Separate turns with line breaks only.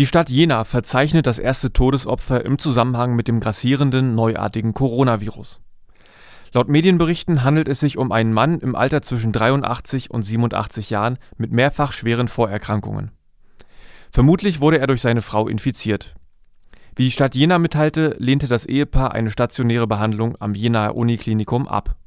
Die Stadt Jena verzeichnet das erste Todesopfer im Zusammenhang mit dem grassierenden neuartigen Coronavirus. Laut Medienberichten handelt es sich um einen Mann im Alter zwischen 83 und 87 Jahren mit mehrfach schweren Vorerkrankungen. Vermutlich wurde er durch seine Frau infiziert. Wie die Stadt Jena mitteilte, lehnte das Ehepaar eine stationäre Behandlung am Jenaer Uniklinikum ab